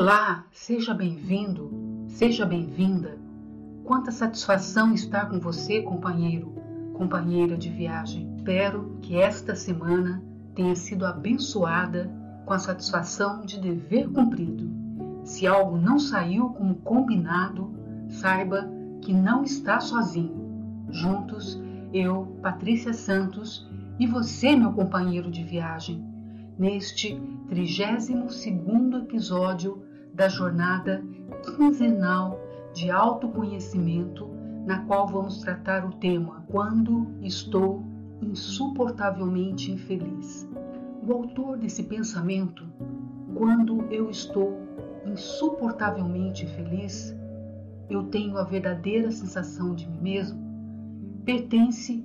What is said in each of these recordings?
Olá, seja bem-vindo, seja bem-vinda. Quanta satisfação estar com você, companheiro, companheira de viagem. Espero que esta semana tenha sido abençoada com a satisfação de dever cumprido. Se algo não saiu como combinado, saiba que não está sozinho. Juntos, eu, Patrícia Santos, e você, meu companheiro de viagem, neste 32º episódio da jornada quinzenal de autoconhecimento, na qual vamos tratar o tema Quando estou insuportavelmente infeliz. O autor desse pensamento, quando eu estou insuportavelmente infeliz, eu tenho a verdadeira sensação de mim mesmo, pertence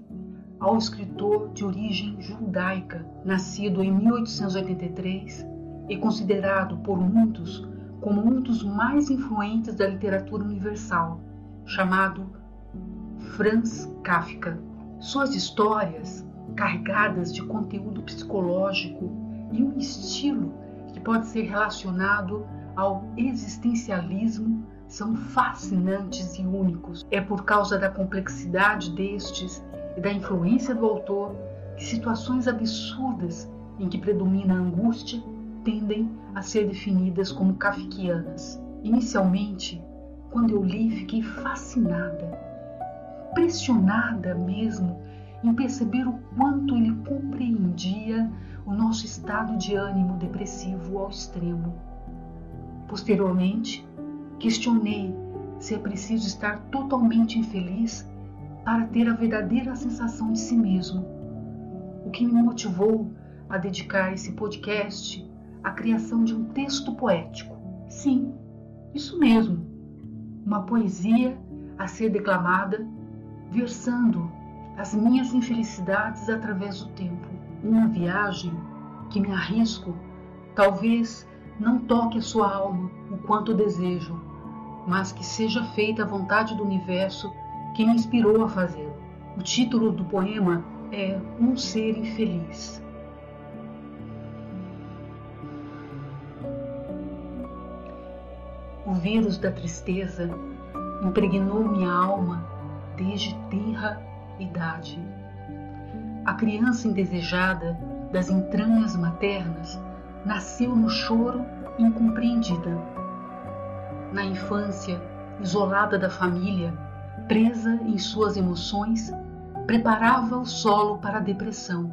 ao escritor de origem judaica, nascido em 1883 e considerado por muitos como um dos mais influentes da literatura universal, chamado Franz Kafka. Suas histórias, carregadas de conteúdo psicológico e um estilo que pode ser relacionado ao existencialismo, são fascinantes e únicos. É por causa da complexidade destes e da influência do autor que situações absurdas em que predomina a angústia tendem a ser definidas como kafkianas. Inicialmente, quando eu li, fiquei fascinada, impressionada mesmo em perceber o quanto ele compreendia o nosso estado de ânimo depressivo ao extremo. Posteriormente, questionei se é preciso estar totalmente infeliz para ter a verdadeira sensação de si mesmo. O que me motivou a dedicar esse podcast à criação de um texto poético. Sim, isso mesmo, uma poesia a ser declamada, versando as minhas infelicidades através do tempo. Uma viagem que me arrisco, talvez não toque a sua alma o quanto desejo, mas que seja feita a vontade do universo que me inspirou a fazê-lo. O título do poema é Um Ser Infeliz. O vírus da tristeza impregnou minha alma desde tenra idade. A criança indesejada das entranhas maternas nasceu no choro incompreendida. Na infância, isolada da família, presa em suas emoções, preparava o solo para a depressão,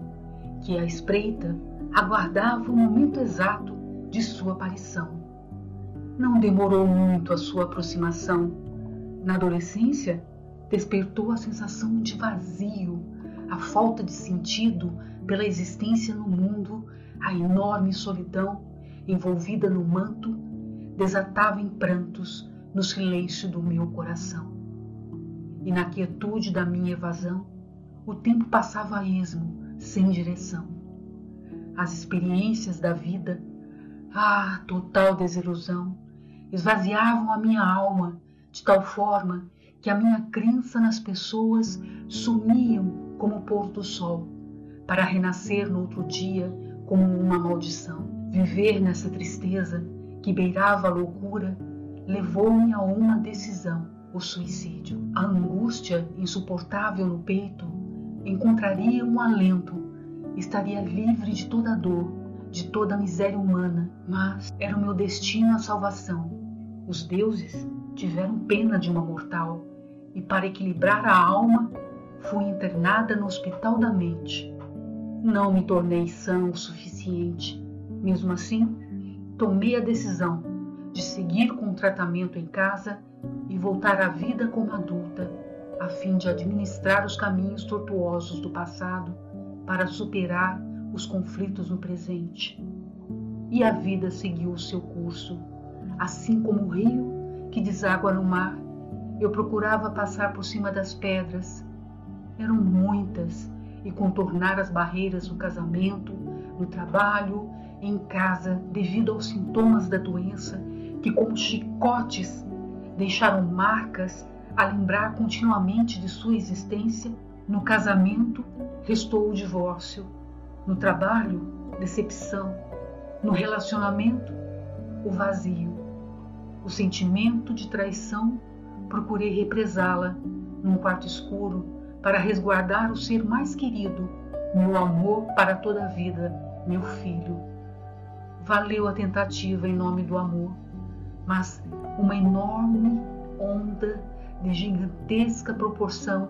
que à espreita aguardava o momento exato de sua aparição. Não demorou muito a sua aproximação. Na adolescência, despertou a sensação de vazio, a falta de sentido pela existência no mundo, a enorme solidão envolvida no manto, desatava em prantos no silêncio do meu coração e na quietude da minha evasão, o tempo passava a esmo, sem direção. As experiências da vida, ah, total desilusão, esvaziavam a minha alma de tal forma que a minha crença nas pessoas sumiam como o pôr do sol, para renascer no outro dia como uma maldição. Viver nessa tristeza que beirava a loucura levou-me a uma decisão o suicídio. A angústia insuportável no peito encontraria um alento, estaria livre de toda dor, de toda miséria humana, mas era o meu destino a salvação. Os deuses tiveram pena de uma mortal e, para equilibrar a alma, fui internada no hospital da mente. Não me tornei sã o suficiente. Mesmo assim, tomei a decisão de seguir com o tratamento em casa e voltar à vida como adulta, a fim de administrar os caminhos tortuosos do passado para superar os conflitos no presente. E a vida seguiu o seu curso, assim como o rio que deságua no mar. Eu procurava passar por cima das pedras. Eram muitas e contornar as barreiras no casamento, no trabalho, em casa, devido aos sintomas da doença que, como chicotes, deixaram marcas a lembrar continuamente de sua existência. No casamento, restou o divórcio. No trabalho, decepção. No relacionamento, o vazio. o sentimento de traição, procurei represá-la num quarto escuro para resguardar o ser mais querido, meu amor para toda a vida, meu filho. Valeu a tentativa em nome do amor, mas uma enorme onda de gigantesca proporção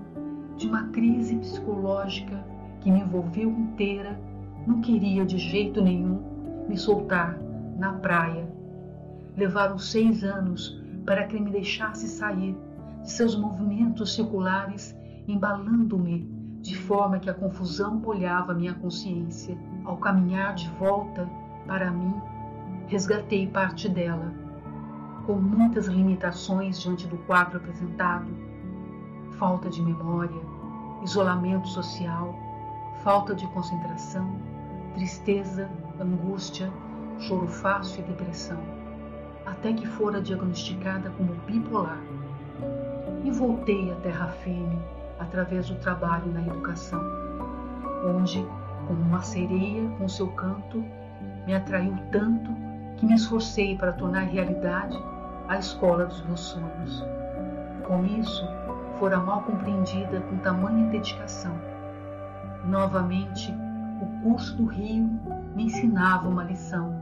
de uma crise psicológica que me envolveu inteira, não queria de jeito nenhum me soltar na praia. Levaram seis anos para que ele me deixasse sair de seus movimentos circulares, embalando-me de forma que a confusão molhava minha consciência. Ao caminhar de volta para mim, resgatei parte dela, com muitas limitações diante do quadro apresentado: falta de memória, isolamento social, falta de concentração, tristeza, angústia, choro fácil e depressão, até que fora diagnosticada como bipolar. E voltei à terra firme através do trabalho na educação, onde, como uma sereia com seu canto, me atraiu tanto que me esforcei para tornar realidade a escola dos meus sonhos. Com isso, fora mal compreendida com tamanha dedicação. Novamente, o curso do rio me ensinava uma lição: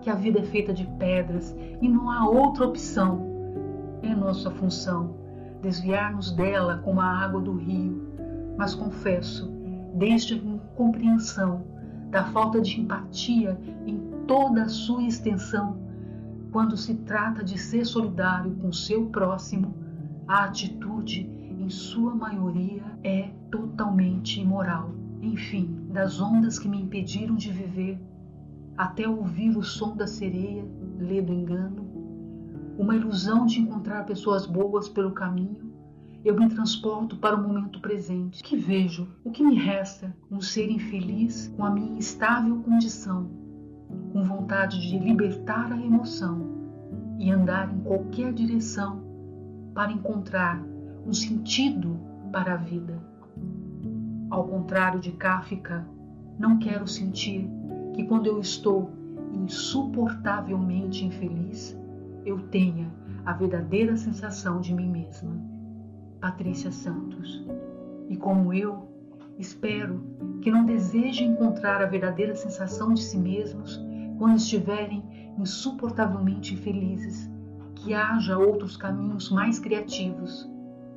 que a vida é feita de pedras e não há outra opção. É nossa função desviar-nos dela como a água do rio, mas confesso, desde a incompreensão da falta de empatia em toda a sua extensão, quando se trata de ser solidário com seu próximo, a atitude, em sua maioria, é totalmente imoral. Enfim, das ondas que me impediram de viver, até ouvir o som da sereia, ler do engano, uma ilusão de encontrar pessoas boas pelo caminho, eu me transporto para o momento presente, que vejo o que me resta, um ser infeliz com a minha instável condição, com vontade de libertar a emoção e andar em qualquer direção para encontrar um sentido para a vida. Ao contrário de Kafka, não quero sentir que quando eu estou insuportavelmente infeliz, eu tenha a verdadeira sensação de mim mesma. Patrícia Santos. E como eu, espero que não desejem encontrar a verdadeira sensação de si mesmos quando estiverem insuportavelmente infelizes, que haja outros caminhos mais criativos.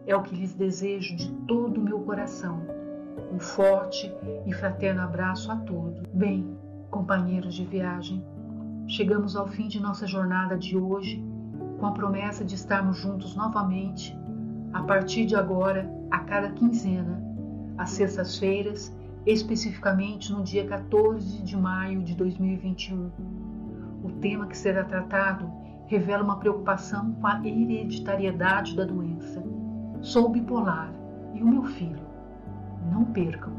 É o que lhes desejo de todo o meu coração. Um forte e fraterno abraço a todos. Bem, companheiros de viagem, chegamos ao fim de nossa jornada de hoje com a promessa de estarmos juntos novamente a partir de agora, a cada quinzena, às sextas-feiras, especificamente no dia 14 de maio de 2021. O tema que será tratado revela uma preocupação com a hereditariedade da doença. Sou bipolar e o meu filho. Não percam.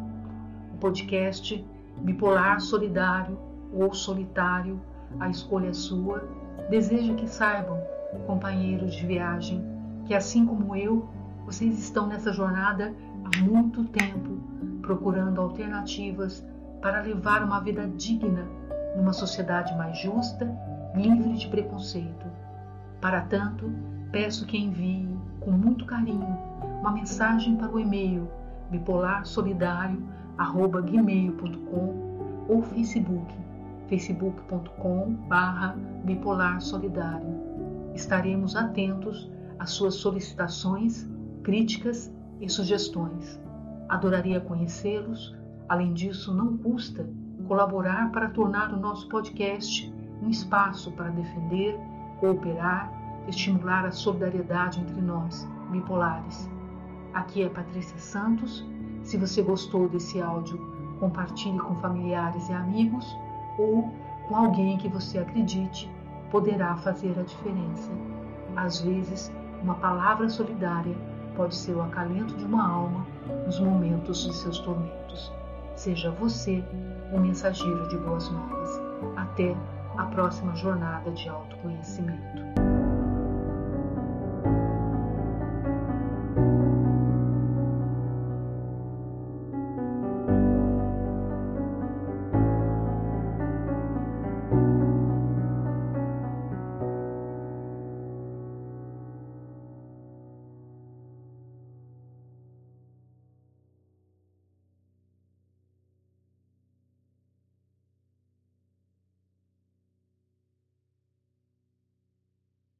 O podcast Bipolar Solidário ou Solitário, a escolha é sua, deseja que saibam, companheiros de viagem, que assim como eu, vocês estão nessa jornada há muito tempo, procurando alternativas para levar uma vida digna numa sociedade mais justa, livre de preconceito. Para tanto, peço que envie com muito carinho uma mensagem para o e-mail bipolarsolidario@gmail.com ou Facebook facebook.com/bipolarsolidario. Estaremos atentos as suas solicitações, críticas e sugestões. Adoraria conhecê-los. Além disso, não custa colaborar para tornar o nosso podcast um espaço para defender, cooperar, estimular a solidariedade entre nós, bipolares. Aqui é Patrícia Santos. Se você gostou desse áudio, compartilhe com familiares e amigos ou com alguém que você acredite poderá fazer a diferença. Às vezes, uma palavra solidária pode ser o acalento de uma alma nos momentos de seus tormentos. Seja você um mensageiro de boas novas. Até a próxima jornada de autoconhecimento.